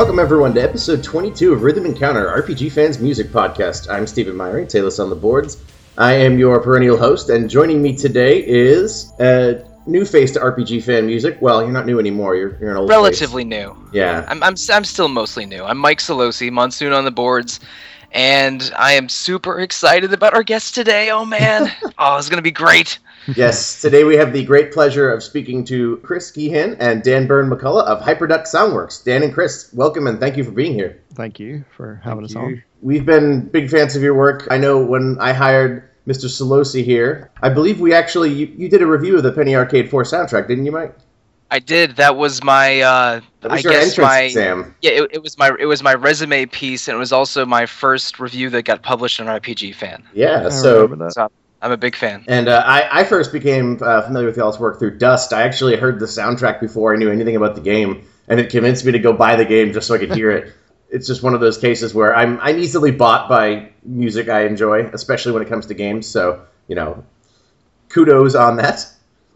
Welcome everyone to episode 22 of Rhythm Encounter, RPG Fans Music Podcast. I'm Stephen Myrie, Taylor's on the boards. I am your perennial host, and joining me today is a new face to RPG fan music. Well, you're not new anymore. You're, you're an old relatively face. new. Yeah. I'm, I'm I'm still mostly new. I'm Mike Solosi, Monsoon on the boards, and I am super excited about our guest today. Oh man, oh it's gonna be great. Yes, today we have the great pleasure of speaking to Chris Geehan and Dan Byrne McCullagh of Hyperduck Soundworks. Dan and Chris, welcome and thank you for being here. Thank you for having Thank us you. on. We've been big fans of your work. I know when I hired Mr. Solosi here, I believe we actually you, you did a review of the Penny Arcade 4 soundtrack, didn't you, Mike? I did. That was my. Uh, That was I your guess entrance my. exam. Yeah, it, it was my it was my resume piece, and it was also my first review that got published on RPG Fan. Yeah, I so remember that. So I'm a big fan. And uh, I, I first became uh, familiar with y'all's work through Dust. I actually heard the soundtrack before I knew anything about the game, and it convinced me to go buy the game just so I could hear it. It's just one of those cases where I'm I'm easily bought by music I enjoy, especially when it comes to games. So you know, kudos on that.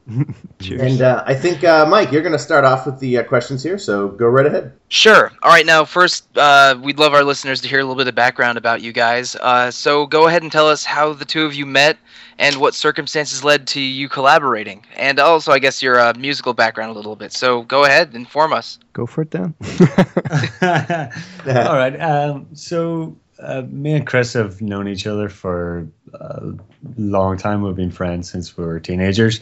Cheers. And uh, I think uh, Mike, you're going to start off with the uh, questions here, so go right ahead. Sure. All right. Now, first, uh, we'd love our listeners to hear a little bit of background about you guys. Uh, so, go ahead and tell us how the two of you met and what circumstances led to you collaborating, and also, I guess, your uh, musical background a little bit. So, go ahead, and inform us. Go for it, Dan. All right. Um, so uh, me and Chris have known each other for a long time. We've been friends since we were teenagers,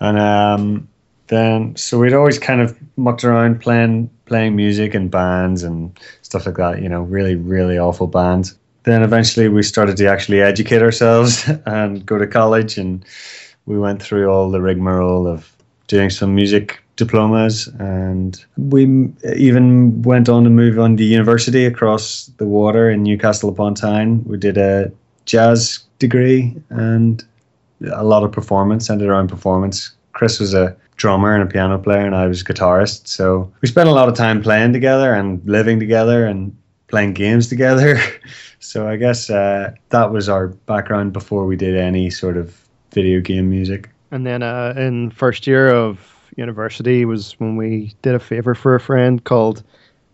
and um, then so we'd always kind of mucked around playing playing music and bands and stuff like that. You know, really really awful bands. Then eventually we started to actually educate ourselves and go to college, and we went through all the rigmarole of doing some music diplomas and we even went on to move on to university across the water in Newcastle upon Tyne. We did a jazz degree and a lot of performance, centered around performance. Chris was a drummer and a piano player and I was a guitarist. So we spent a lot of time playing together and living together and playing games together. so I guess uh, that was our background before we did any sort of video game music. and then uh, in first year of university was when we did a favor for a friend called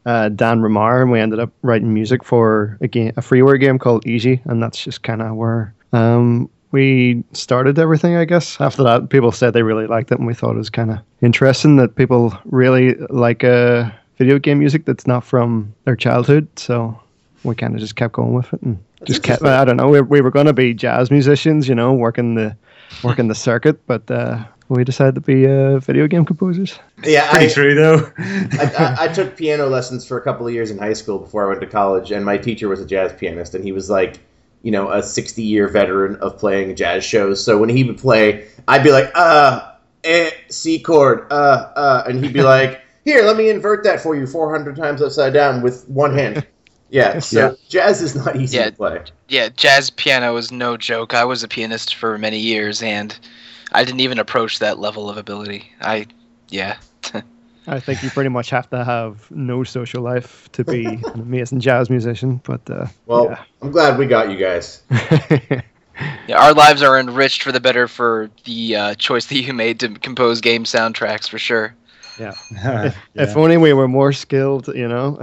uh, Dan Remar, and we ended up writing music for a game, a freeware game called Iji, and that's just kind of where um, we started everything. I guess after that, people said they really liked it, and we thought it was kind of interesting that people really like uh, video game music that's not from their childhood. So we kind of just kept going with it and just kept. I don't know. We, we were going to be jazz musicians, you know, working the working the circuit, but uh, we decided to be uh, video game composers. Yeah, Pretty I, true though. I, I, I took piano lessons for a couple of years in high school before I went to college, and my teacher was a jazz pianist, and he was like, you know, a 60 year veteran of playing jazz shows. So when he would play, I'd be like, uh, eh, C chord, uh, uh, and he'd be like, here, let me invert that for you 400 times upside down with one hand. Yeah, so Yeah. jazz is not easy Yeah. to play. Yeah, jazz piano is no joke. I was a pianist for many years, and I didn't even approach that level of ability. I, yeah. I think you pretty much have to have no social life to be an amazing jazz musician. But uh, Well, I'm glad we got you guys. yeah. Yeah, our lives are enriched for the better for the uh, choice that you made to compose game soundtracks, for sure. Yeah. If only we were more skilled, you know.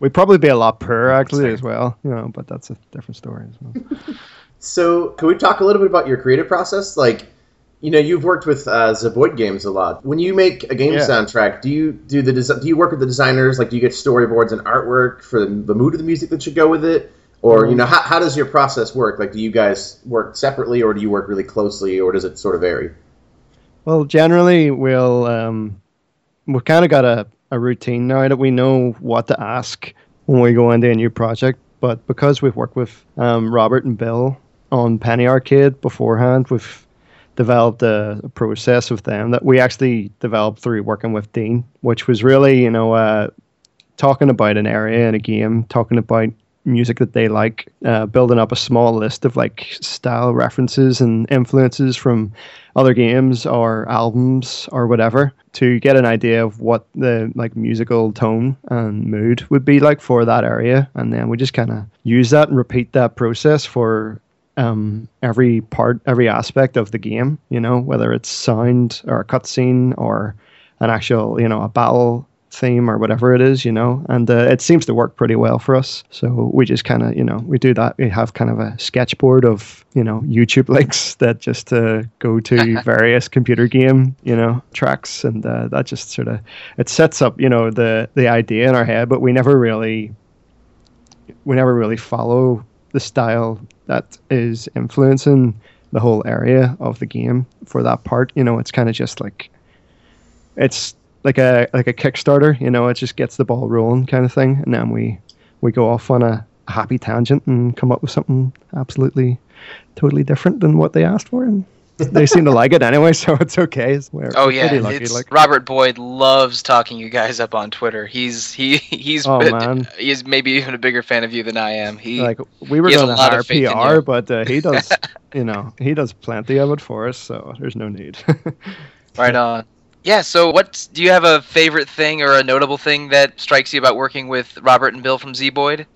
We'd probably be a lot poorer actually as well, you know. But that's a different story as well. So, can we talk a little bit about your creative process? Like, you know, you've worked with uh, Zeboyd Games a lot. When you make a game Yeah. soundtrack, do you do the desi- do you work with the designers? Like, do you get storyboards and artwork for the, mood of the music that should go with it? Or you know, how, how does your process work? Like, do you guys work separately, or do you work really closely, or does it sort of vary? Well, generally, we'll um, we've kind of got a, a routine now that we know what to ask when we go into a new project. But because we've worked with um, Robert and Bill on Penny Arcade beforehand, we've developed a, a process with them that we actually developed through working with Dean, which was really, you know, uh, talking about an area in a game, talking about music that they like, uh, building up a small list of like style references and influences from other games or albums or whatever to get an idea of what the like musical tone and mood would be like for that area. And then we just kind of use that and repeat that process for um, every part every aspect of the game you know whether it's sound or a cutscene or an actual you know a battle theme or whatever it is, you know, and uh, it seems to work pretty well for us. So we just kind of, you know, we do that. We have kind of a sketchboard of, you know, YouTube links that just uh, go to various computer game, you know, tracks, and uh, that just sort of it sets up, you know, the the idea in our head, but we never really, we never really follow the style that is influencing the whole area of the game for that part. You know, it's kind of just like it's like a like a Kickstarter. You know, it just gets the ball rolling kind of thing, and then we we go off on a happy tangent and come up with something absolutely totally different than what they asked for, and they seem to like it anyway, so it's okay. We're, Oh yeah, lucky, it's, like. Robert Boyd loves talking you guys up on Twitter. He's he he's Oh, man. he's maybe even a bigger fan of you than I am. He like we were going to lot hire of faith in PR, but uh, he does, you know, he does plenty of it for us, so there's no need. right on. Yeah. So, what do you have a favorite thing or a notable thing that strikes you about working with Robert and Bill from Z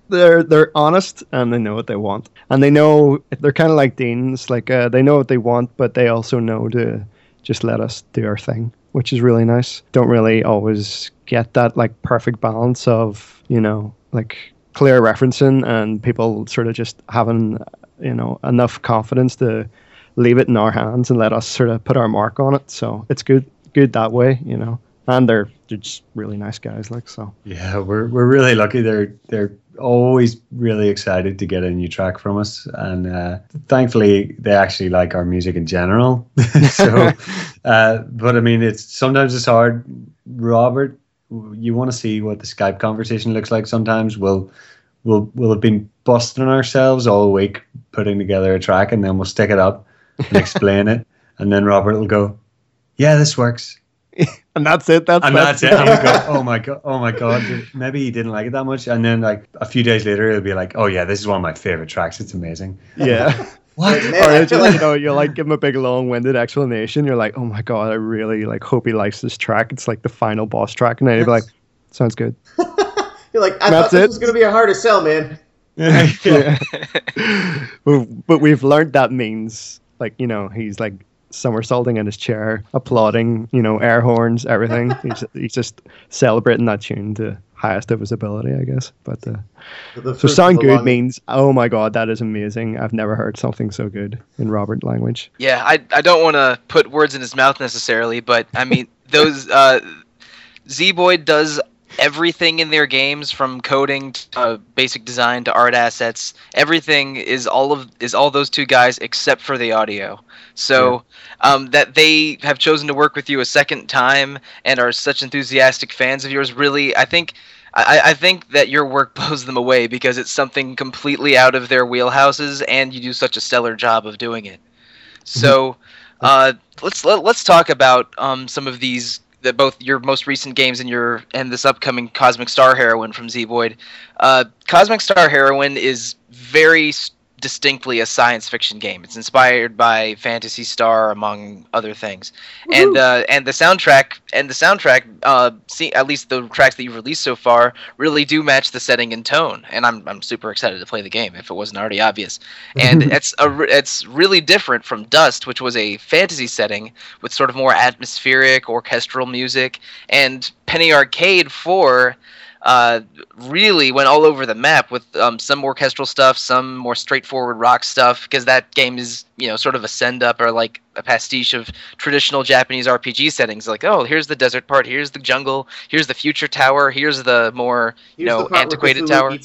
they're they're honest and they know what they want, and they know they're kind of like deans, like uh, they know what they want, but they also know to just let us do our thing, which is really nice. Don't really always get that like perfect balance of you know like clear referencing and people sort of just having you know enough confidence to leave it in our hands and let us sort of put our mark on it. So it's good good that way, you know. And they're, they're just really nice guys, like so. Yeah, we're we're really lucky. They're they're always really excited to get a new track from us, and uh, thankfully they actually like our music in general. so, uh, but I mean, it's sometimes it's hard. Robert, you want to see what the Skype conversation looks like. Sometimes we'll we'll we'll have been busting ourselves all week putting together a track, and then we'll stick it up and explain it, and then Robert will go, "Yeah, this works." And that's it. That's and that's it. And oh go, oh my god, oh my god. Maybe he didn't like it that much. And then like a few days later, he'll be like, oh yeah, this is one of my favorite tracks. It's amazing. yeah. What? Like, man, or I it's just, like you know, you like give him a big long-winded explanation. You're like, oh my god, I really like hope he likes this track. It's like the final boss track, and then he'd be like, sounds good. you're like I That's thought this it. was gonna be a harder sell, man. yeah. but, but we've learned that means like you know he's like somersaulting in his chair, applauding, you know, air horns, everything. he's he's just celebrating that tune to highest of his ability, I guess. But uh, The so first sound good long- means oh my god, that is amazing. I've never heard something so good in Robert language. Yeah, I I don't want to put words in his mouth necessarily, but I mean those uh, Zeboyd does everything in their games from coding to uh, basic design to art assets. Everything is all of is all those two guys except for the audio. So um, that they have chosen to work with you a second time and are such enthusiastic fans of yours, really, I think. I, I think that your work blows them away because it's something completely out of their wheelhouses, and you do such a stellar job of doing it. So, uh, let's let, let's talk about um, some of these, the, both your most recent games and your and this upcoming Cosmic Star Heroine from Zeboyd. Uh, Cosmic Star Heroine is very distinctly a science fiction game. It's inspired by Phantasy Star, among other things, and uh, and the soundtrack and the soundtrack, uh, see, at least the tracks that you've released so far, really do match the setting and tone. And I'm I'm super excited to play the game if it wasn't already obvious. And it's a it's really different from Dust, which was a fantasy setting with sort of more atmospheric orchestral music, and Penny Arcade Four uh, really went all over the map with um, some orchestral stuff, some more straightforward rock stuff, because that game is, you know, sort of a send up or like a pastiche of traditional Japanese RPG settings. Like, oh, here's the desert part, here's the jungle, here's the future tower, here's the more, you Here's know, the part where antiquated tower.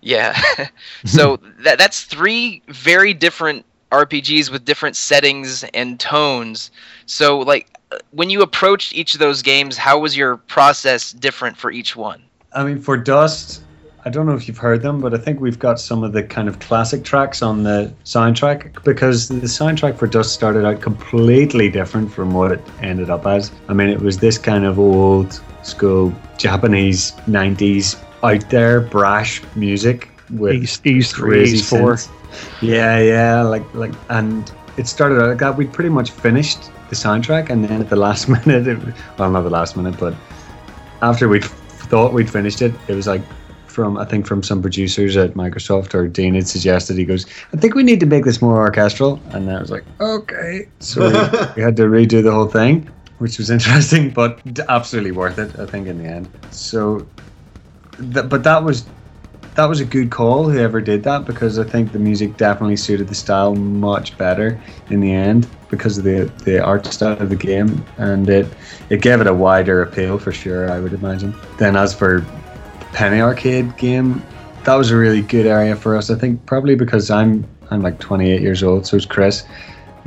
Yeah. so that that's three very different RPGs with different settings and tones. So like when you approached each of those games, how was your process different for each one? I mean, for Dust, I don't know if you've heard them, but I think we've got some of the kind of classic tracks on the soundtrack because the soundtrack for Dust started out completely different from what it ended up as. I mean, it was this kind of old school Japanese 90s out there brash music with Ys, Ys three, crazy Ys four. synths. Yeah, yeah, like like, and it started out like that. We'd pretty much finished the soundtrack, and then at the last minute, it, well, not the last minute, but after we'd thought we'd finished it, it was like from I think from some producers at Microsoft or Dean had suggested he goes, I think we need to make this more orchestral, and I was like, okay, so we, we had to redo the whole thing. which was interesting, but absolutely worth it. I think in the end. So, th- but that was that was a good call. Whoever did that, because I think the music definitely suited the style much better in the end because of the the art style of the game, and it it gave it a wider appeal for sure. I would imagine. Then as for the Penny Arcade game, that was a really good area for us. I think probably because I'm I'm like 28 years old, so is Chris.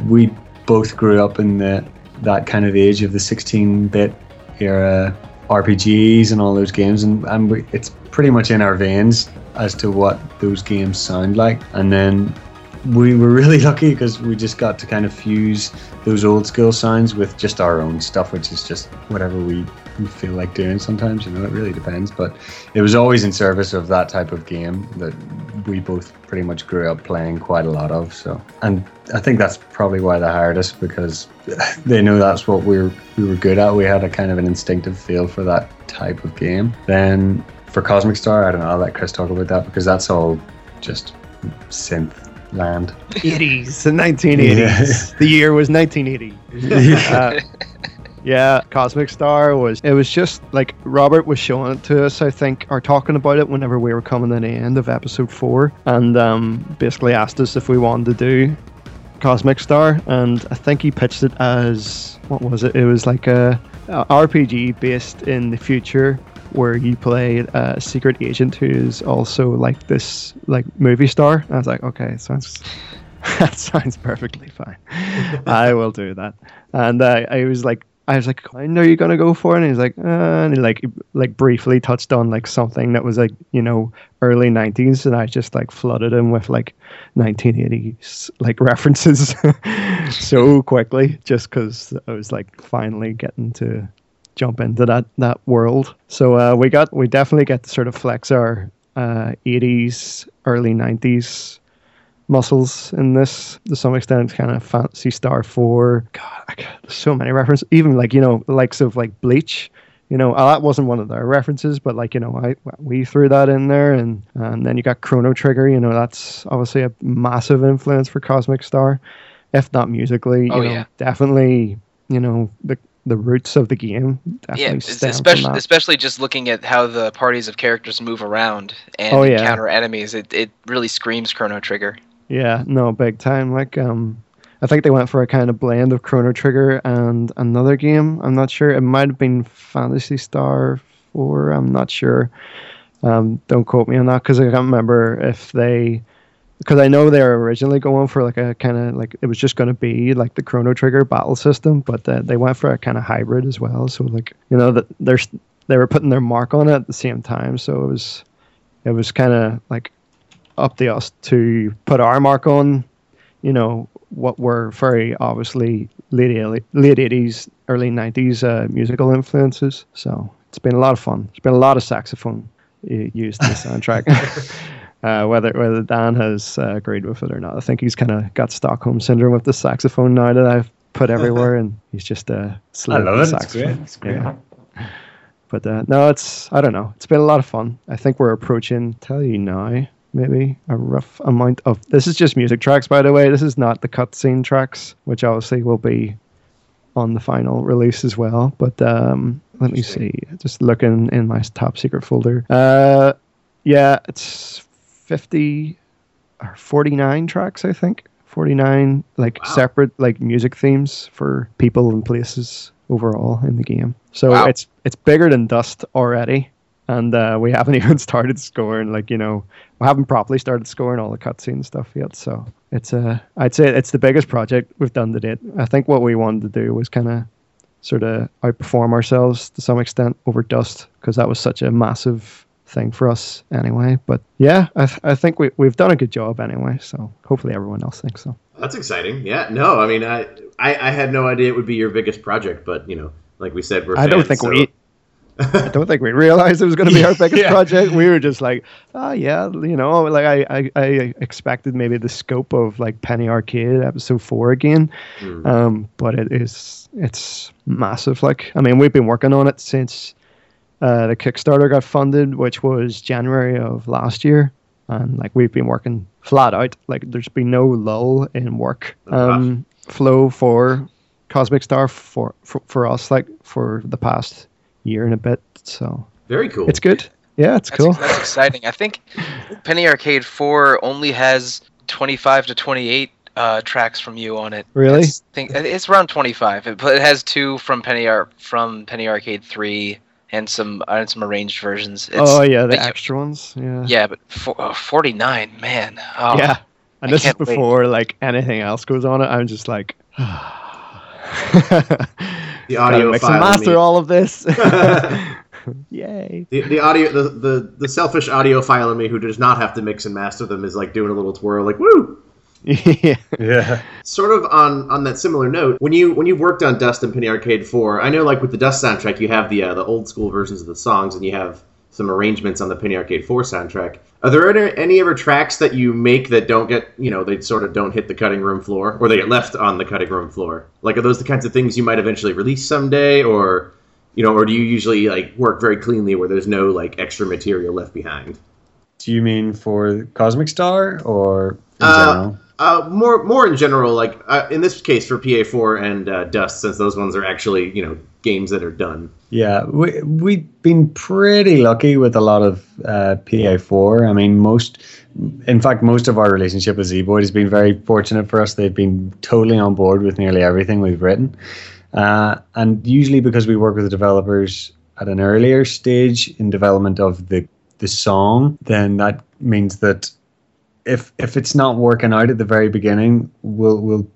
We both grew up in the that kind of age of the 16-bit era RPGs and all those games, and, and we, it's pretty much in our veins as to what those games sound like. And then we were really lucky because we just got to kind of fuse those old school sounds with just our own stuff, which is just whatever we, we feel like doing sometimes. You know, it really depends. But it was always in service of that type of game that we both pretty much grew up playing quite a lot of. So, and I think that's probably why they hired us because they know that's what we were we were good at. We had a kind of an instinctive feel for that type of game. Then for Cosmic Star, I don't know. I'll let Chris talk about that because that's all just synth land. 80s, the 1980s. Yeah. The year was 1980. Uh, yeah, Cosmic Star was. It was just like Robert was showing it to us, I think, or talking about it whenever we were coming to the end of episode four, and um, basically asked us if we wanted to do Cosmic Star, and I think he pitched it as what was it? It was like a, a RPG based in the future where you play a secret agent who's also like this like movie star. I was like, okay, sounds that sounds perfectly fine. I will do that. And uh, I was like, I was like, I know you're gonna go for it. And he's like, uh, and he like like briefly touched on like something that was like you know early '90s, and I just like flooded him with like 1980s like references so quickly, just because I was like finally getting to jump into that that world. So uh, we got we definitely get to sort of flex our uh, 80s, early 90s muscles in this to some extent. Kind of Phantasy Star Four. God, I, got- so many references. Even like you know the likes of like Bleach. You know uh, that wasn't one of their references, but like you know I we threw that in there, and and then you got Chrono Trigger. You know that's obviously a massive influence for Cosmic Star, if not musically. You Oh, know, yeah. definitely. You know the the roots of the game Yeah, especially especially just looking at how the parties of characters move around and Oh, yeah. encounter enemies. It it really screams Chrono Trigger. Yeah, no, big time. Like, um, I think they went for a kind of blend of Chrono Trigger and another game. I'm not sure. It might have been Phantasy Star 4. I'm not sure. Um, don't quote me on that because I can't remember if they. Because I know they were originally going for like a kind of like it was just going to be like the Chrono Trigger battle system, but uh, they went for a kind of hybrid as well. So like you know that there's they were putting their mark on it at the same time. So it was it was kind of like up to us to put our mark on, you know, what were very obviously late late 80s, early 90s uh, musical influences. So it's been a lot of fun. It's been a lot of saxophone uh, used in the soundtrack. uh, whether whether Dan has uh, agreed with it or not, I think he's kind of got Stockholm syndrome with the saxophone now that I've put everywhere, and he's just I slid love it. It's saxophone. great. It's great. Yeah. But uh, no, it's I don't know. It's been a lot of fun. I think we're approaching. Tell you now, maybe a rough amount of. This is just music tracks, by the way. This is not the cutscene tracks, which obviously will be on the final release as well. But um, let me see. Just looking in my top secret folder. Uh, yeah, it's fifty or forty nine tracks, I think. Forty nine like Wow. separate like music themes for people and places overall in the game. So Wow. it's it's bigger than Dust already, and uh, we haven't even started scoring. Like you know, we haven't properly started scoring all the cutscene stuff yet. So it's uh, I'd say it's the biggest project we've done to date. I think what we wanted to do was kind of sort of outperform ourselves to some extent over Dust because that was such a massive thing for us anyway. But yeah, I, th- I think we, we've done a good job anyway. So hopefully everyone else thinks so. That's exciting. Yeah. No, I mean, I, I I had no idea it would be your biggest project, but you know, like we said, we're. I don't think so- we. I don't think we realized it was going to be our biggest Yeah. project. We were just like, oh yeah, you know, like I, I, I expected maybe the scope of like Penny Arcade episode four again, Hmm. um, but it is it's massive. Like I mean, we've been working on it since uh, the Kickstarter got funded, which was January of last year, and like we've been working flat out. Like there's been no lull in work um, flow for Cosmic Star for, for for us like for the past year and a bit. So Very cool. it's good. Yeah, it's That's, cool. that's exciting. I think Penny Arcade 4 only has 25 to 28 uh, tracks from you on it. Really? It's, think, it's around 25, it- but it has two from Penny Ar- from Penny Arcade 3 and some uh, and some arranged versions. It's, oh yeah, the but you- extra ones. Yeah. yeah, but for, uh, 49, man. Oh, yeah. And I this is can't wait. before like anything else goes on it. I'm just like. the audio mix and file. master me. all of this. the, Yay! the audio the, the the selfish audio file in me who does not have to mix and master them is like doing a little twirl like woo yeah. Yeah. sort of on on that similar note when you when you worked on dust and penny arcade 4 i know like with the dust soundtrack you have the uh, the old school versions of the songs and you have some arrangements on the penny arcade 4 soundtrack. Are there any, any ever tracks that you make that don't get you know they sort of don't hit the cutting room floor or they get left on the cutting room floor? Like are those the kinds of things you might eventually release someday or you know or do you usually like work very cleanly where there's no like extra material left behind? Do you mean for Cosmic Star or in Uh, general? Uh, more, more in general, like uh, in this case for PA4 and uh, Dust, since those ones are actually, you know, games that are done. Yeah, we we've been pretty lucky with a lot of uh, PA4. I mean, most, in fact, most of our relationship with Zeboyd has been very fortunate for us. They've been totally on board with nearly everything we've written, uh, and usually because we work with the developers at an earlier stage in development of the the song, then that means that if if it's not working out at the very beginning, we'll we'll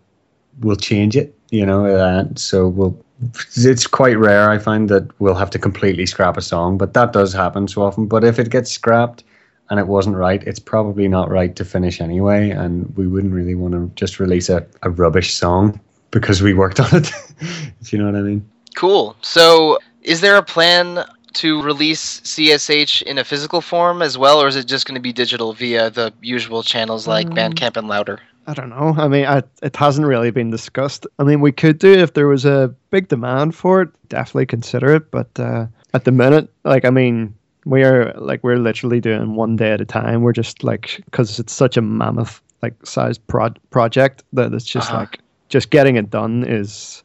we'll change it. You know, uh, so we'll it's quite rare I find that we'll have to completely scrap a song, but that does happen so often. But if it gets scrapped and it wasn't right, it's probably not right to finish anyway, and we wouldn't really want to just release a, a rubbish song because we worked on it. if you know what I mean. Cool. So, is there a plan to release CSH in a physical form as well, or is it just going to be digital via the usual channels like Um, Bandcamp and Loudr? I don't know. I mean, I, it hasn't really been discussed. I mean, we could do it if there was a big demand for it. Definitely consider it. But uh, at the minute, like, I mean, we are like we're literally doing one day at a time. We're just like because it's such a mammoth like sized pro- project that it's just Uh-huh. like just getting it done is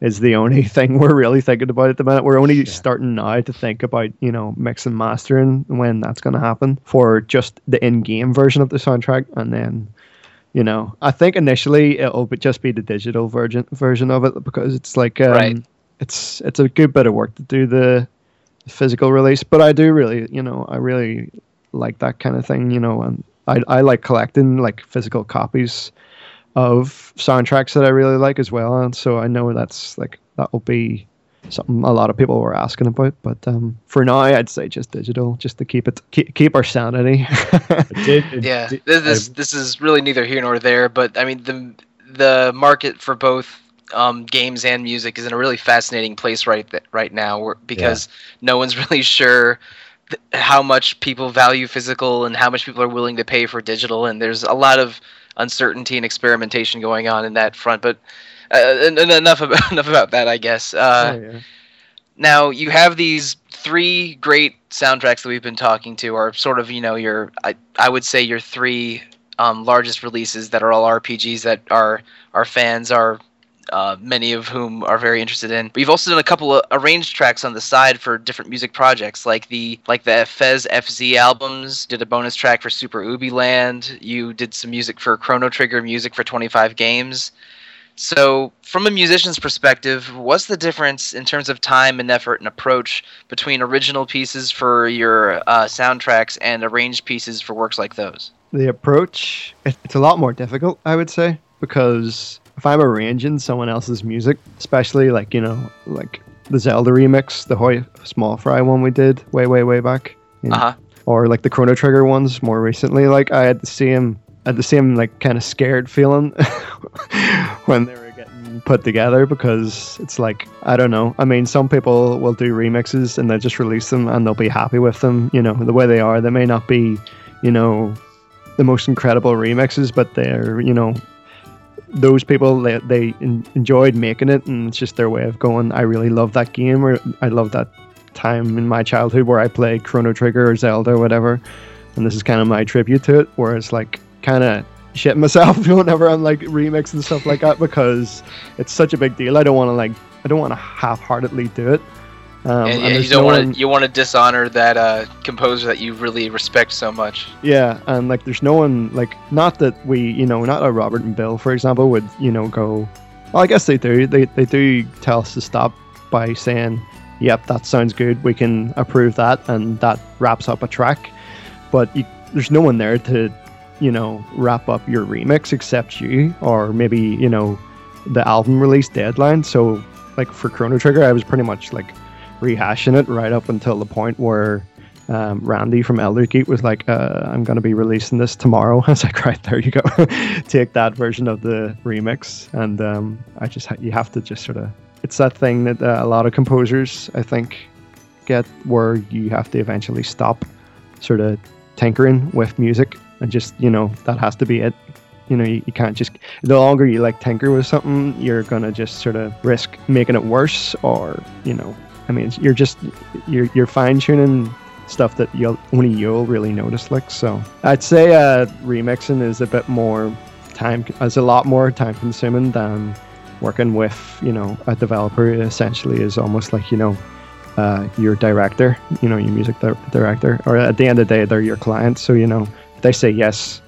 is the only thing we're really thinking about at the minute. We're only starting now to think about you know mix and mastering when that's going to happen for just the in-game version of the soundtrack, and then you know I think initially it'll just be the digital version version of it because it's like um, Right. it's it's a good bit of work to do the physical release, but I do really you know I really like that kind of thing, you know, and I I like collecting like physical copies of soundtracks that I really like as well, and so I know that's like that will be something a lot of people were asking about. But um, for now, I'd say just digital, just to keep it keep, keep our sanity. Did, it Yeah, did- this I- this is really neither here nor there, but I mean the the market for both um, games and music is in a really fascinating place right th- right now, where, because no one's really sure th- how much people value physical and how much people are willing to pay for digital, and there's a lot of uncertainty and experimentation going on in that front. But uh, en- en- enough about enough about that, I guess. Uh, Oh, yeah. now you have these three great soundtracks that we've been talking to are sort of you know your I, I would say your three um, largest releases that are all RPGs that our our fans are uh, many of whom are very interested in. You've also done a couple of arranged tracks on the side for different music projects, like the like the Fez FZ albums. Did a bonus track for Super Ubi Land. You did some music for Chrono Trigger music for 25 games. So, from a musician's perspective, what's the difference in terms of time and effort and approach between original pieces for your uh, soundtracks and arranged pieces for works like those? the approach it's a lot more difficult i would say because if i'm arranging someone else's music especially like you know like the zelda remix the hoy small fry one we did way way way back you know, Uh huh. or like the chrono trigger ones more recently like i had the same I had the same like kind of scared feeling when they were getting put together because it's like i don't know i mean some people will do remixes and they just release them and they'll be happy with them you know the way they are they may not be you know the most incredible remixes, but they're you know those people they, they en- enjoyed making it, and it's just their way of going. I really love that game, or I love that time in my childhood where I played Chrono Trigger or Zelda or whatever, and this is kind of my tribute to it. Whereas like kind of shit myself whenever I'm like remixing stuff like that because it's such a big deal. I don't want to like I don't want to half-heartedly do it. Um, and, there's you don't no want to you want to dishonor that uh, composer that you really respect so much. Yeah, and like there's no one like not that we you know not a Robert and Bill for example would you know go. Well, I guess they do. They they do tell us to stop by saying, "Yep, that sounds good. We can approve that," and that wraps up a track. But you, there's no one there to you know wrap up your remix except you or maybe you know the album release deadline. So like for Chrono Trigger, I was pretty much like rehashing it right up until the point where um, Randy from Elder Geek was like, uh, "I'm going to be releasing this tomorrow." I was like, "Right there, you go. Take that version of the remix." And um, I just ha- you have to just sort of it's that thing that uh, a lot of composers I think get where you have to eventually stop sort of tinkering with music and just you know that has to be it. You know, you, you can't just the longer you like tinker with something, you're gonna just sort of risk making it worse, or you know, I mean, you're just you're you're fine tuning stuff that you'll only you'll really notice. Like so, I'd say uh, remixing is a bit more time, is a lot more time consuming than working with you know a developer. Essentially, is almost like you know uh, your director, you know, your music di- director, or at the end of the day, they're your client. So you know, if they say yes,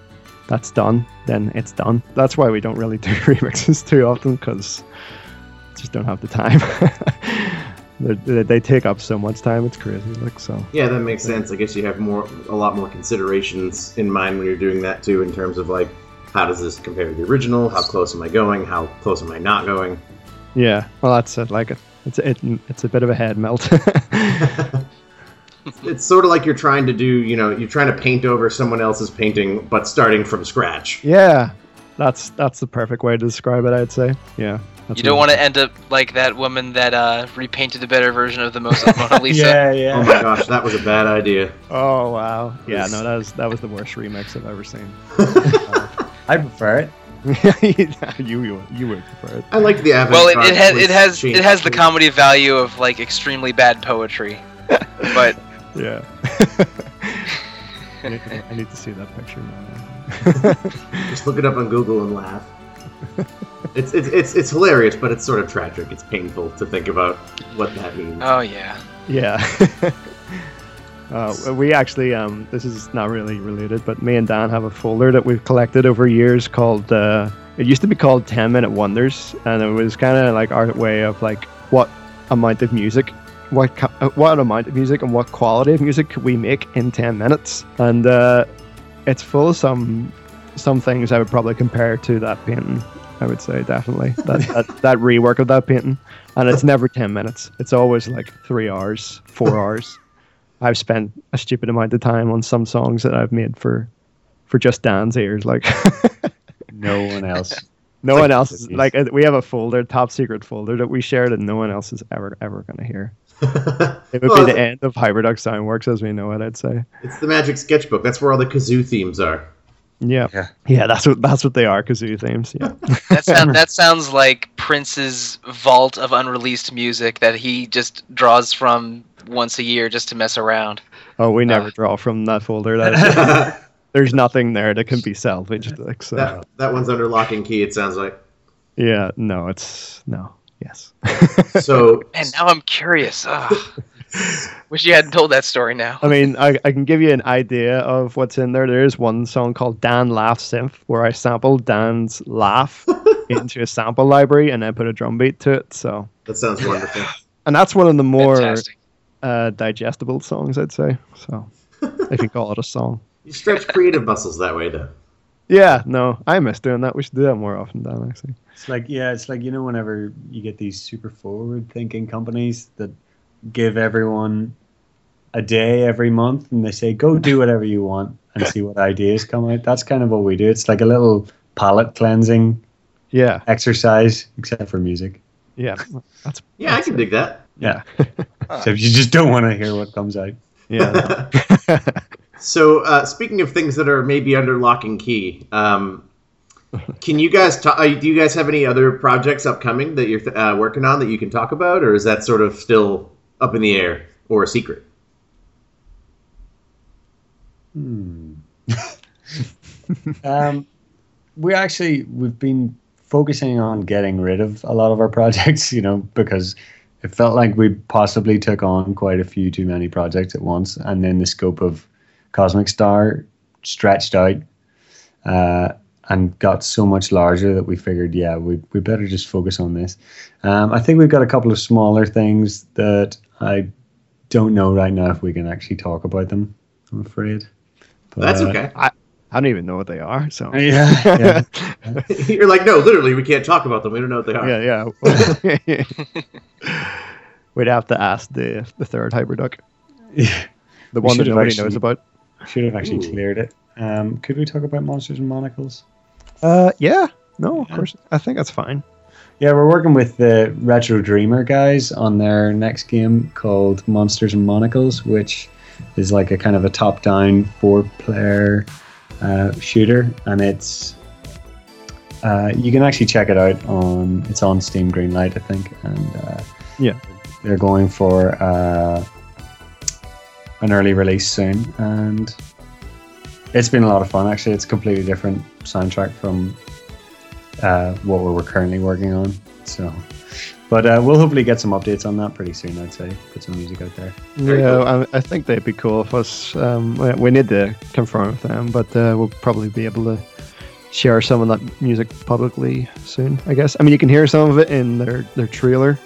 that's done, then it's done. That's why we don't really do remixes too often because just don't have the time. they, they- take up so much time. It's crazy. Like so. Yeah, that makes sense. I guess you have more, a lot more considerations in mind when you're doing that too, in terms of like, how does this compare to the original? How close am I going? How close am I not going? Yeah. Well, that's it. Like it. It's it, it's a bit of a head melt. It's sort of like you're trying to do, you know, you're trying to paint over someone else's painting, but starting from scratch. yeah. That's that's the perfect way to describe it. I'd say. Yeah. That's you don't want to end up like that woman that uh, repainted a better version of the most Mona Lisa. Yeah, yeah. Oh my gosh, that was a bad idea. Oh wow. Yeah. No, that was that was the worst remix I've ever seen. I prefer it. you you you would prefer it. I like the avant Well, it, it has it has it has the comedy value of like extremely bad poetry, but Yeah. I, need to, I need to see that picture now. Just look it up on Google and laugh. It's, it's it's it's hilarious, but it's sort of tragic. It's painful to think about what that means. oh yeah. yeah. Uh, we actually, um, this is not really related, but me and Dan have a folder that we've collected over years called. Uh, it used to be called Ten Minute Wonders, and it was kind of like our way of like what amount of music, what uh, what amount of music and what quality of music could we make in ten minutes, and uh, it's full of some some things I would probably compare to that painting. I would say definitely that, that that rework of that painting, and it's never ten minutes. It's always like three hours, four hours. I've spent a stupid amount of time on some songs that I've made for for just Dan's ears. Like No one else. no It's one like- else is like uh, we have a folder, top secret folder that we share that no one else is ever ever gonna hear. It would Well, be the end of Hyperduck Soundworks as we know it. I'd say. It's the Magic Sketchbook. That's where all the kazoo themes are. Yeah. Yeah. Yeah, that's what that's what they are, kazoo themes. Yeah. That sound, that sounds like Prince's vault of unreleased music that he just draws from once a year just to mess around. Oh, we never Uh. draw from that folder. That that, there's nothing there that can be salvaged. Like so. that one's under lock and key. It sounds like. Yeah. No, it's no. Yes. So And now I'm curious. Ugh. Wish you hadn't told that story now. I mean, I, I can give you an idea of what's in there. There is one song called Dan Laugh Synth where I sampled Dan's laugh into a sample library and then put a drum beat to it. So, that sounds wonderful. and that's one of the more uh, digestible songs, I'd say. So, if you call it a song. You stretch creative muscles that way, though. Yeah, no, I miss doing that. We should do that more often, Dan. Actually. It's like yeah, it's like you know whenever you get these super forward thinking companies that give everyone a day every month and they say go do whatever you want and see what ideas come out. That's kind of what we do. It's like a little palette cleansing Yeah, exercise, except for music. yeah, that's Yeah, I can dig that. Yeah. So you just don't want to hear what comes out. yeah. So, uh, speaking of things that are maybe under lock and key, um, can you guys talk? Do you guys have any other projects upcoming that you're uh, working on that you can talk about, or is that sort of still up in the air or a secret? Hmm. um, we actually we've been focusing on getting rid of a lot of our projects, you know, because it felt like we possibly took on quite a few too many projects at once, and then the scope of Cosmic Star stretched out uh, and got so much larger that we figured, yeah, we we better just focus on this. Um, I think we've got a couple of smaller things that I don't know right now if we can actually talk about them. I'm afraid. But, That's uh, okay. I don't even know what they are. So Yeah, yeah. You're like, no, literally, we can't talk about them. We don't know what they are. yeah, yeah. We'd have to ask the the third hyperduck, yeah. the one that nobody actually- knows about. Should have actually Ooh. cleared it. Um, could we talk about monsters and monocles? Uh, yeah, no, of Yeah. course. I think that's fine. Yeah, we're working with the Retro Dreamer guys on their next game called Monsters and Monocles, which is like a kind of a top-down four-player uh, shooter, and it's uh, you can actually check it out on it's on Steam Greenlight, I think, and uh, Yeah. they're going for uh, an early release soon, and it's been a lot of fun. Actually, it's a completely different soundtrack from uh, what we're currently working on. So, but uh, we'll hopefully get some updates on that pretty soon. I'd say put some music out there. Very yeah, cool. I, I think they'd be cool if us. Um, we- we need to confirm with them, but uh, we'll probably be able to share some of that music publicly soon. I guess. I mean, you can hear some of it in their their trailer.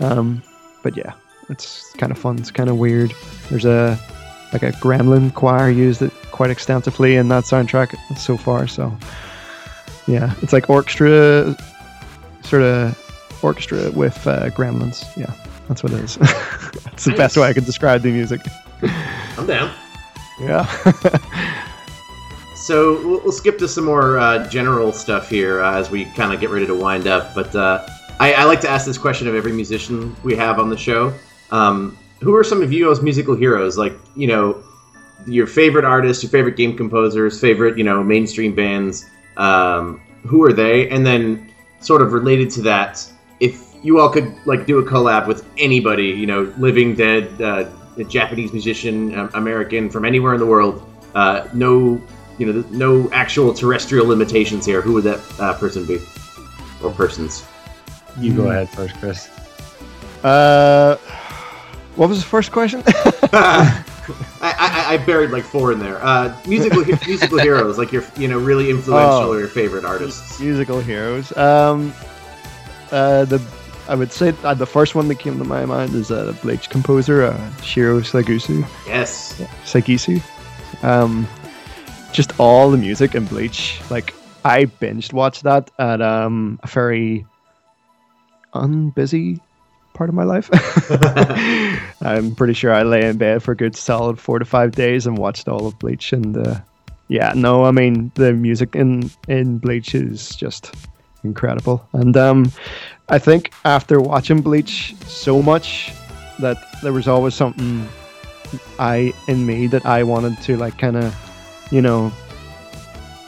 Um, but yeah, it's kind of fun. It's kind of weird. There's a like a gremlin choir used it quite extensively in that soundtrack so far. So yeah, it's like orchestra, sort of orchestra with uh, gremlins. Yeah, that's what it is. that's the best way I could describe the music. I'm down. Yeah. So we'll, we'll skip to some more uh, general stuff here uh, as we kind of get ready to wind up. But uh, I, I like to ask this question of every musician we have on the show. Um, who are some of you as musical heroes? Like, you know, your favorite artists, your favorite game composers, favorite, you know, mainstream bands. Um, who are they? And then, sort of related to that, if you all could like do a collab with anybody, you know, living, dead, uh, a Japanese musician, um, American, from anywhere in the world, uh, no you know, no actual terrestrial limitations here. Who would that uh, person be, or persons? You go Hmm. ahead first, Chris. uh, what was the first question? I, I, I buried like four in there. Uh, musical musical heroes, like your you know really influential Oh. or your favorite artists. musical heroes. Um, uh, the I would say uh, the first one that came to my mind is uh, the Bleach composer uh, Shiro Sagisu. Yes. Sagisu. Um, just all the music in Bleach. Like I binged watched that at um, a very unbusy part of my life. I'm pretty sure I lay in bed for a good solid four to five days and watched all of Bleach. And uh, yeah, no, I mean the music in in Bleach is just incredible. And um, I think after watching Bleach so much that there was always something I in me that I wanted to like kind of, you know,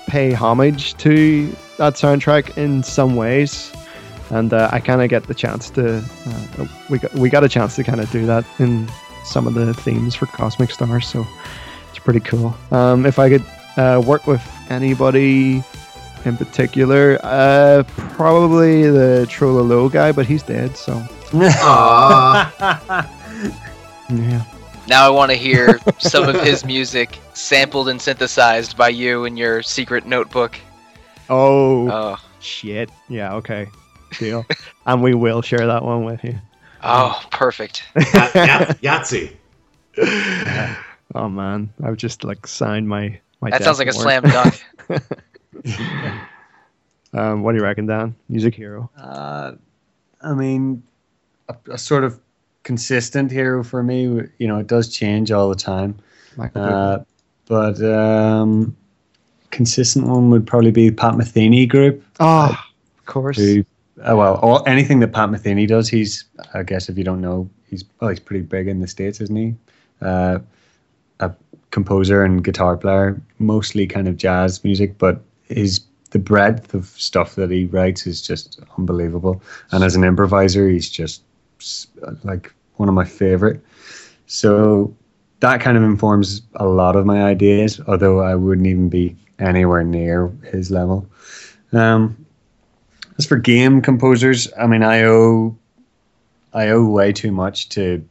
pay homage to that soundtrack in some ways, and uh, I kind of get the chance to. Uh, we got we got a chance to kind of do that in some of the themes for Cosmic Stars, so it's pretty cool. Um, if I could uh, work with anybody in particular, uh, probably the Trololo guy, but he's dead, so Aww. yeah. Now I want to hear some of his music sampled and synthesized by you in your secret notebook. Oh, Oh, shit. Yeah, okay. Deal. and we will share that one with you. oh, perfect. Ya- ya- Yahtzee. Oh man, I've just like signed my my. That sounds like a death slam dunk. Um, what do you reckon, Dan? Music hero. Uh, I mean, a, a sort of consistent hero for me. You know, it does change all the time. Uh, but um, consistent one would probably be Pat Metheny group. oh, of course. Who, uh, well, all, anything that Pat Metheny does, he's. I guess if you don't know, he's well, he's pretty big in the states, isn't he? Uh, a composer and guitar player, mostly kind of jazz music, but his the breadth of stuff that he writes is just unbelievable. And as an improviser, he's just like one of my favorite. So that kind of informs a lot of my ideas, although I wouldn't even be anywhere near his level. Um, as for game composers, I mean, I owe I owe way too much to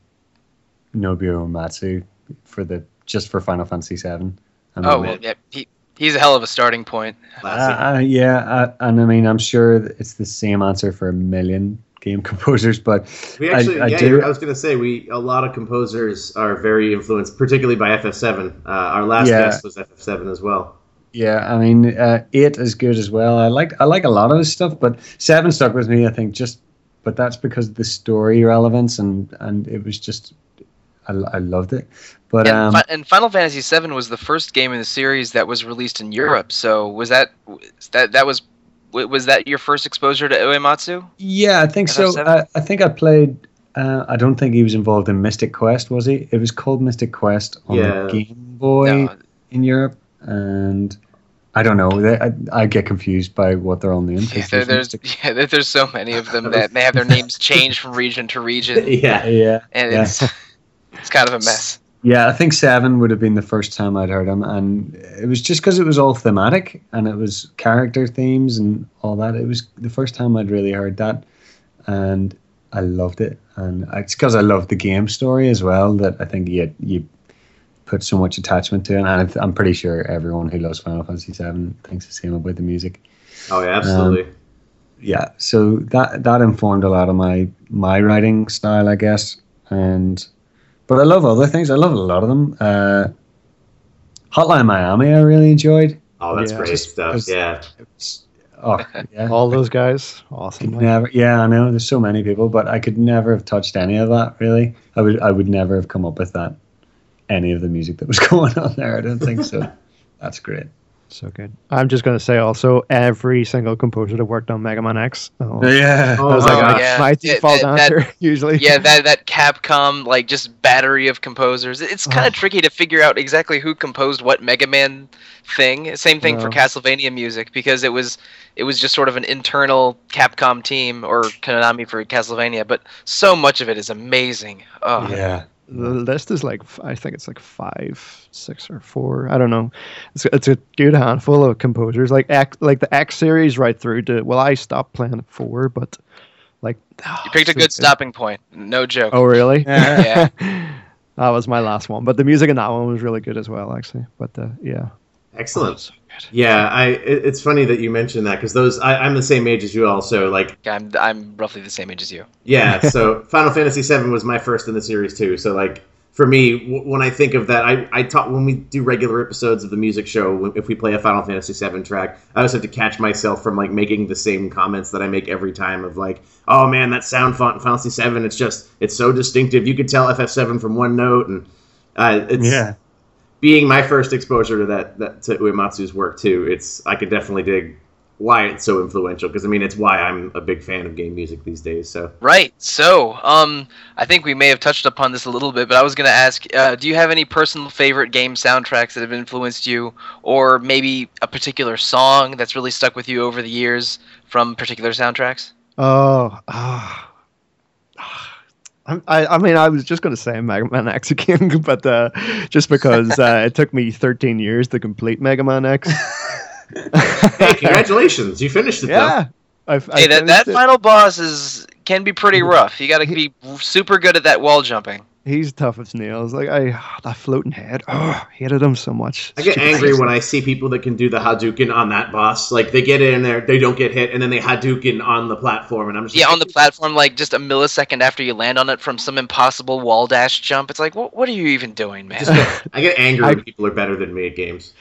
Nobuo Uematsu for the just for Final Fantasy VII. I Oh well, yeah, he, he's a hell of a starting point. Uh, uh, yeah, uh, and I mean, I'm sure it's the same answer for a million game composers, but We I- actually, I yeah, do- I was going to say we a lot of composers are very influenced, particularly by FF7. Uh, our last Yeah. guest was FF7 as well. Yeah, I mean, uh, eight is good as well. I like I like a lot of his stuff, but seven stuck with me. I think just, but that's because of the story relevance and and it was just, I, I loved it. But and, um, and Final Fantasy VII was the first game in the series that was released in Europe. So was that that that was was that your first exposure to Uematsu? yeah, I think so. FF7? I, I think I played. Uh, I don't think he was involved in Mystic Quest, was he? It was called Mystic Quest on Yeah. the Game Boy No. in Europe, and I don't know. They, I, I get confused by what they're all named. 'cause Yeah, there, there's yeah, there- there's so many of them that they have their names changed from region to region, yeah. yeah, and Yeah. it's it's kind of a mess. Yeah, I think seven would have been the first time I'd heard him, and it was just because it was all thematic and it was character themes and all that. It was the first time I'd really heard that, and I loved it. And it's because I loved the game story as well that I think you you put so much attachment to it. And I- I'm pretty sure everyone who loves Final Fantasy VII thinks the same about the music. Oh, yeah, absolutely. Yeah, so that that informed a lot of my my writing style, I guess. And but I love other things. I love a lot of them. Uh, Hotline Miami, I really enjoyed. oh, that's yeah, great just stuff. because- Yeah. Was, oh, yeah. All those guys, awesome. Could never, yeah, I know. There's so many people, but I could never have touched any of that. Really, I would, I would never have come up with that. Any of the music that was going on there, I don't think so. That's great. So good. I'm just gonna say also every single composer that worked on Mega Man X. Oh, Yeah, Oh, that was like Oh, my, yeah. my Yeah, default that- that- answer usually. Yeah, that that Capcom like just battery of composers. It's ah. kind Oh. of tricky to figure out exactly who composed what Mega Man thing. Same thing for Castlevania music because it was it was just sort of an internal Capcom team or Konami for Castlevania, but so much of it is amazing. Oh, yeah. The list is like I think it's like five, six, or four. I don't know. It's it's a good handful of composers. Like X, like the X series right through to. Well, I stopped playing at four, but like You picked a so good stopping point. No joke. Oh really? Yeah. that was my last one, but the music in that one was really good as well, actually. But uh, yeah, Excellent. So good. Yeah, I. It, it's funny that you mentioned that because those. I, I'm the same age as you all, so like I'm I'm roughly the same age as you. Yeah, so Final Fantasy VII was my first in the series too. So like for me, w- when I think of that, I I talk when we do regular episodes of the music show. If we play a Final Fantasy VII track, I always have to catch myself from like making the same comments that I make every time of like, oh man, that sound font in Final Fantasy VII, it's just it's so distinctive. You could tell FF7 from one note, and uh, it's Yeah. Being my first exposure to that, that to Uematsu's work too. It's I could definitely dig why it's so influential because I mean it's why I'm a big fan of game music these days. So. Right. So, um, I think we may have touched upon this a little bit, but I was going to ask, uh, do you have any personal favorite game soundtracks that have influenced you, or maybe a particular song that's really stuck with you over the years from particular soundtracks? Oh, ah. I'm- I, I mean, I was just going to say Mega Man X again, but uh, just because uh, it took me 13 years to complete Mega Man X. Hey, congratulations! You finished it though. yeah. I've, I hey, that, that it. final boss is can be pretty rough. You got to be super good at that wall jumping. He's tough as nails. Like, I, that floating head, oh, hated him so much. I get Stupid angry face. when I see people that can do the Hadouken on that boss. Like they get in there, they don't get hit, and then they Hadouken on the platform, and I'm just Yeah, like, on the platform, like just a millisecond after you land on it from some impossible wall dash jump. It's like, what, what are you even doing, man? just get- I get angry I- when people are better than me at games.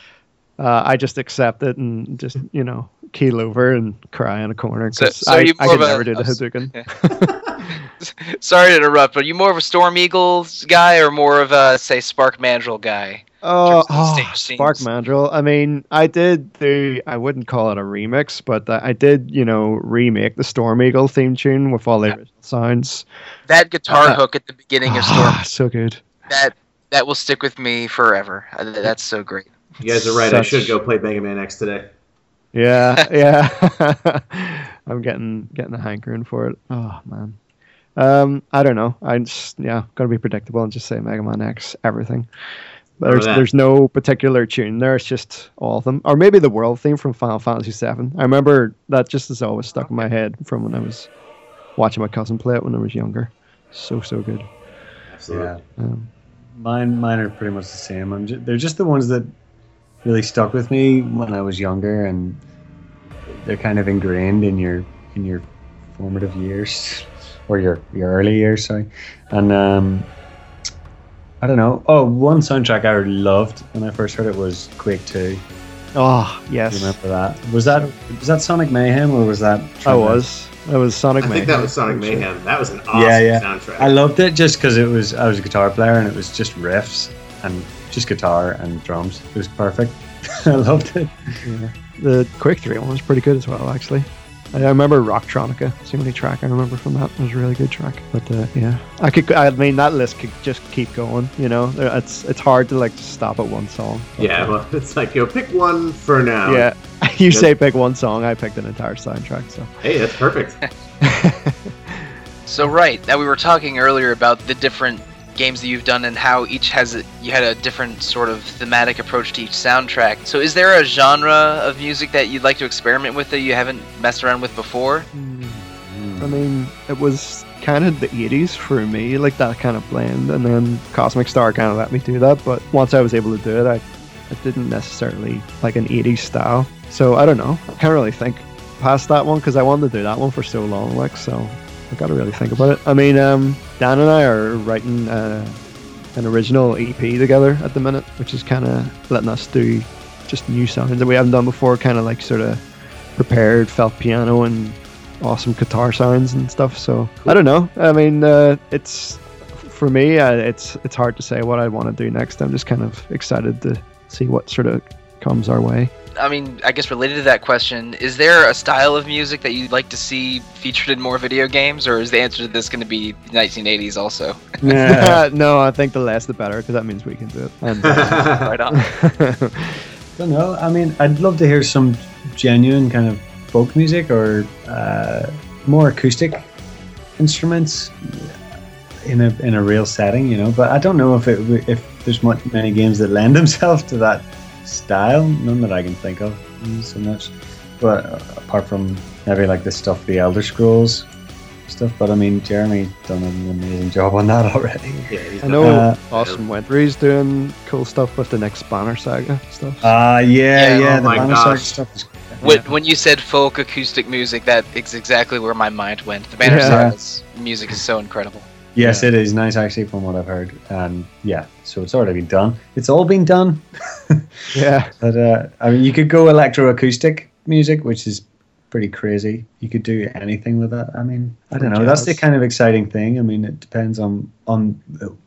Uh, I just accept it and just, you know, keel over and cry in a corner. 'cause so I, you I more could never do the a s- Hadouken. Sorry to interrupt, but are you more of a Storm Eagles guy or more of a, say, Spark Mandrill guy? Oh, oh Spark scenes. Mandrill. I mean, I did the. I wouldn't call it a remix, but I I did, you know, remake the Storm Eagle theme tune with all the original sounds. That guitar Uh, hook at the beginning of Storm, Ah, so good. that that will stick with me forever. Uh, That's so great. You guys are right. I should go play Mega Man X today. Yeah, yeah. I'm getting getting a hankering for it. Oh man. Um, I don't know. I just yeah, gotta be predictable and just say Mega Man X everything. There's there's no particular tune there. It's just all of them, or maybe the world theme from Final Fantasy VII. I remember that just has always stuck in my head from when I was watching my cousin play it when I was younger. So so good. Absolutely. Yeah. Um, Mine, mine are pretty much the same. I'm just, they're just the ones that really stuck with me when I was younger, and they're kind of ingrained in your in your formative years or your your early years. Sorry, and um, I don't know. Oh, one soundtrack I loved when I first heard it was Quake Two. oh yes, you remember that? Was that was that Sonic Mayhem or was that? I was. That was Sonic Mayhem. I Mayhem. think that was Sonic for sure. Mayhem. That was an awesome Yeah, yeah. soundtrack. I loved it just because it was I was a guitar player and it was just riffs and just guitar and drums. It was perfect. I loved it. Yeah. The Quake 3 one was pretty good as well, actually. I I remember Rocktronica. It's the only track I remember from that. It was a really good track. But uh, yeah, I could. I mean, that list could just keep going. You know, it's it's hard to like stop at one song. But, yeah, uh, well, it's like, yo, pick one for now. yeah. You Yep. say pick one song, I picked an entire soundtrack. So. Hey, that's perfect. So right now we were talking earlier about the different games that you've done and how each has a, you had a different sort of thematic approach to each soundtrack. So is there a genre of music that you'd like to experiment with that you haven't messed around with before? Hmm. I mean, it was kind of the 80s for me, like that kind of blend. And then Cosmic Star kind of let me do that. But once I was able to do it, I, I didn't necessarily like an 80s style. So I don't know. I can't really think past that one because I wanted to do that one for so long. Like, so I got to really think about it. I mean, um, Dan and I are writing uh, an original EP together at the minute, which is kind of letting us do just new sounds that we haven't done before, kind of like sort of prepared felt piano and awesome guitar sounds and stuff. So I don't know. I mean, uh, it's for me. Uh, it's it's hard to say what I want to do next. I'm just kind of excited to see what sort of comes our way. I mean, I guess related to that question, is there a style of music that you'd like to see featured in more video games, or is the answer to this going to be 1980s also? Yeah. no, I think the less the better because that means we can do it. And, right on. don't know. I mean, I'd love to hear some genuine kind of folk music or uh, more acoustic instruments in a in a real setting, you know. But I don't know if it if there's much many games that lend themselves to that style. None that I can think of mm, so much. But uh, apart from maybe like the stuff, the Elder Scrolls stuff. But I mean, Jeremy done an amazing job on that already. Yeah, I know Uh, Austin Wintory's doing cool stuff with the next Banner Saga stuff. Uh, yeah, Yeah, yeah. oh the Banner gosh. Saga stuff is. When, when you said folk acoustic music, that is exactly where my mind went. The Banner Yeah. Saga's music is so incredible. Yes, Yeah. it is nice actually, from what I've heard. And yeah, so it's already been done. It's all been done. yeah, But uh, I mean, you could go electroacoustic music, which is pretty crazy. You could do anything with that. I mean, I don't know. That's the kind of exciting thing. I mean, it depends on on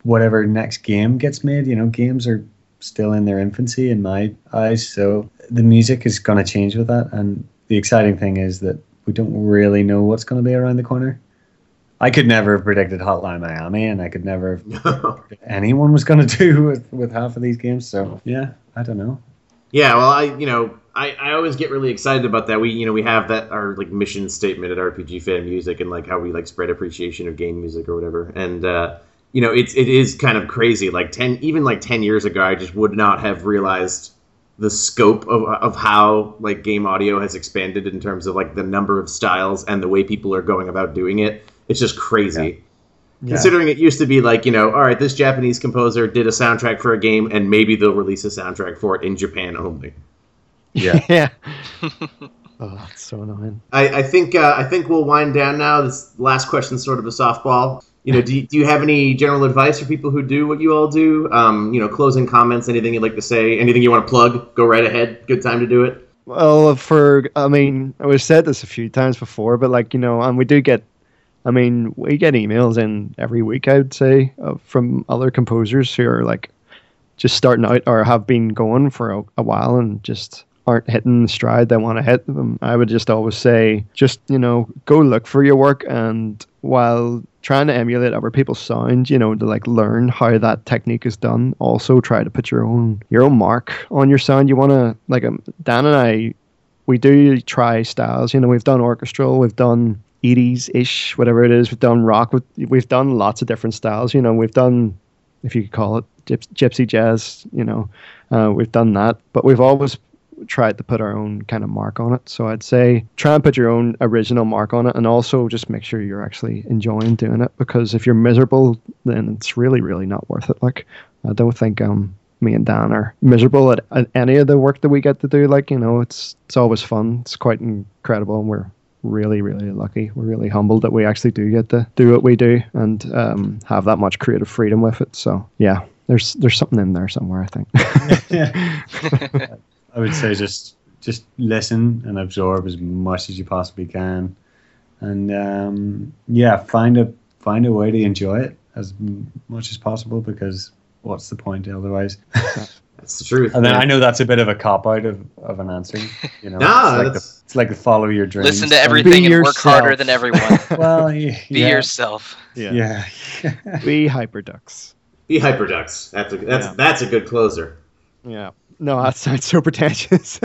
whatever next game gets made. You know, games are still in their infancy in my eyes, so the music is going to change with that. And the exciting thing is that we don't really know what's going to be around the corner. I could never have predicted Hotline Miami, and I could never have anyone was going to do with, with half of these games. So yeah, I don't know. Yeah, well, I you know I, I always get really excited about that. We you know we have that our like mission statement at RPG Fan Music and like how we like spread appreciation of game music or whatever. And uh, you know it's it is kind of crazy. Like ten even like ten years ago, I just would not have realized the scope of, of how like game audio has expanded in terms of like the number of styles and the way people are going about doing it. It's just crazy. Yeah. Considering it used to be like, you know, all right, this Japanese composer did a soundtrack for a game and maybe they'll release a soundtrack for it in Japan only. Yeah. yeah. oh, that's so annoying. I, I think uh, I think we'll wind down now. This last question is sort of a softball. You know, do you, do you have any general advice for people who do what you all do? Um, you know, closing comments, anything you'd like to say, anything you want to plug? Go right ahead. Good time to do it. Well, for I mean, we've said this a few times before, but like you know, and we do get, I mean, we get emails in every week. I would say uh, from other composers who are like just starting out or have been going for a, a while and just aren't hitting the stride they want to hit them. I would just always say, just you know, go look for your work, and while trying to emulate other people's sound, you know, to like learn how that technique is done, also try to put your own your own mark on your sound. You want to like um, Dan and I, we do try styles. You know, we've done orchestral, we've done 80s ish, whatever it is. We've done rock. We've, done lots of different styles. You know, we've done if you could call it gypsy jazz. You know, uh, we've done that, but we've always tried to put our own kind of mark on it. So I'd say try and put your own original mark on it, and also just make sure you're actually enjoying doing it. Because if you're miserable, then it's really, really not worth it. Like I don't think um me and Dan are miserable at, at any of the work that we get to do. Like you know, it's it's always fun. It's quite incredible, and we're really, really lucky. We're really humbled that we actually do get to do what we do and um, have that much creative freedom with it. So yeah, there's there's something in there somewhere. I think. I would say just just listen and absorb as much as you possibly can, and um, yeah, find a find a way to enjoy it as much as possible because what's the point otherwise? That's the truth. And then I know that's a bit of a cop out of, of an answer. You know, nah, it's, like the, it's like the follow your dreams. Listen to everything and work harder than everyone. well, yeah, be yourself. Yeah. yeah. be hyperducks. Be hyperducks. That's a that's yeah. that's a good closer. Yeah. No, that sounds so pretentious.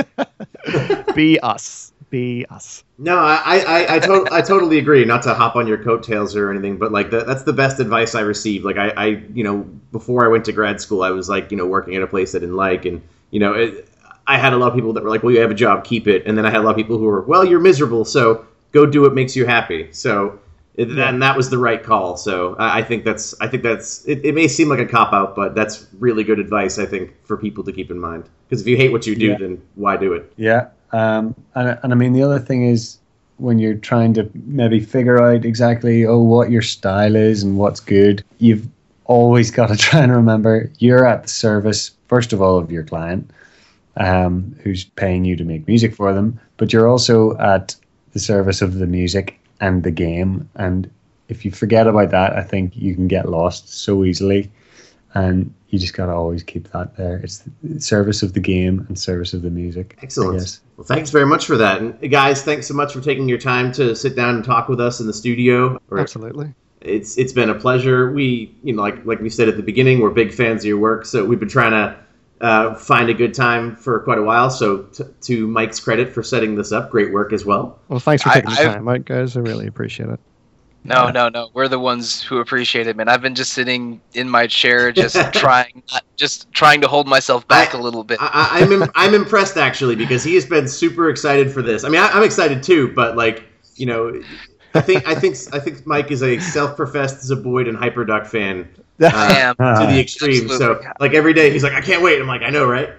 be us. Be us. No, I I I, to- I totally agree. Not to hop on your coattails or anything, but like the, that's the best advice I received. Like I, I you know before I went to grad school, I was like you know working at a place I didn't like, and you know it, I had a lot of people that were like, well, you have a job, keep it, and then I had a lot of people who were, well, you're miserable, so go do what makes you happy. So and that was the right call. So I, I think that's I think that's it, it may seem like a cop out, but that's really good advice I think for people to keep in mind. Because if you hate what you do, yeah. then why do it? Yeah, um, and and I mean the other thing is when you're trying to maybe figure out exactly oh what your style is and what's good, you've always got to try and remember you're at the service first of all of your client, um, who's paying you to make music for them, but you're also at the service of the music and the game. And if you forget about that, I think you can get lost so easily. And you just got to always keep that there. It's the service of the game and service of the music. Excellent. Well, thanks very much for that. And guys, thanks so much for taking your time to sit down and talk with us in the studio. Absolutely. It's it's been a pleasure. We, you know, like like we said at the beginning, we're big fans of your work. So we've been trying to uh, find a good time for quite a while. So t- to Mike's credit for setting this up, great work as well. Well, thanks for taking I, the time, Mike, guys. I really appreciate it. No, no, no. We're the ones who appreciate it, man. I've been just sitting in my chair, just trying, just trying to hold myself back I, a little bit. I, am I'm, I'm impressed actually because he has been super excited for this. I mean, I, am excited too, but like you know, I think I think I think Mike is a self-professed Zeboyd and Hyperduck fan uh, to the extreme. Absolutely. So like every day he's like, I can't wait. I'm like, I know, right?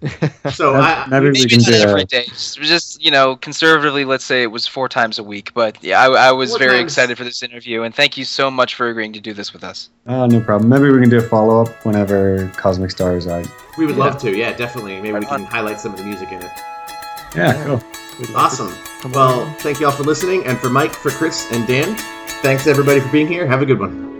So I, maybe, maybe not every day. Just, just, you know, conservatively, let's say it was four times a week. But yeah, I, I was four very times. excited for this interview, and thank you so much for agreeing to do this with us. Oh, no problem. Maybe we can do a follow up whenever Cosmic Star is out. We would yeah. love to. Yeah, definitely. Maybe right we can on. highlight some of the music in it. Yeah, yeah. cool. Awesome. Well, thank you all for listening, and for Mike, for Chris, and Dan, thanks everybody for being here. Have a good one.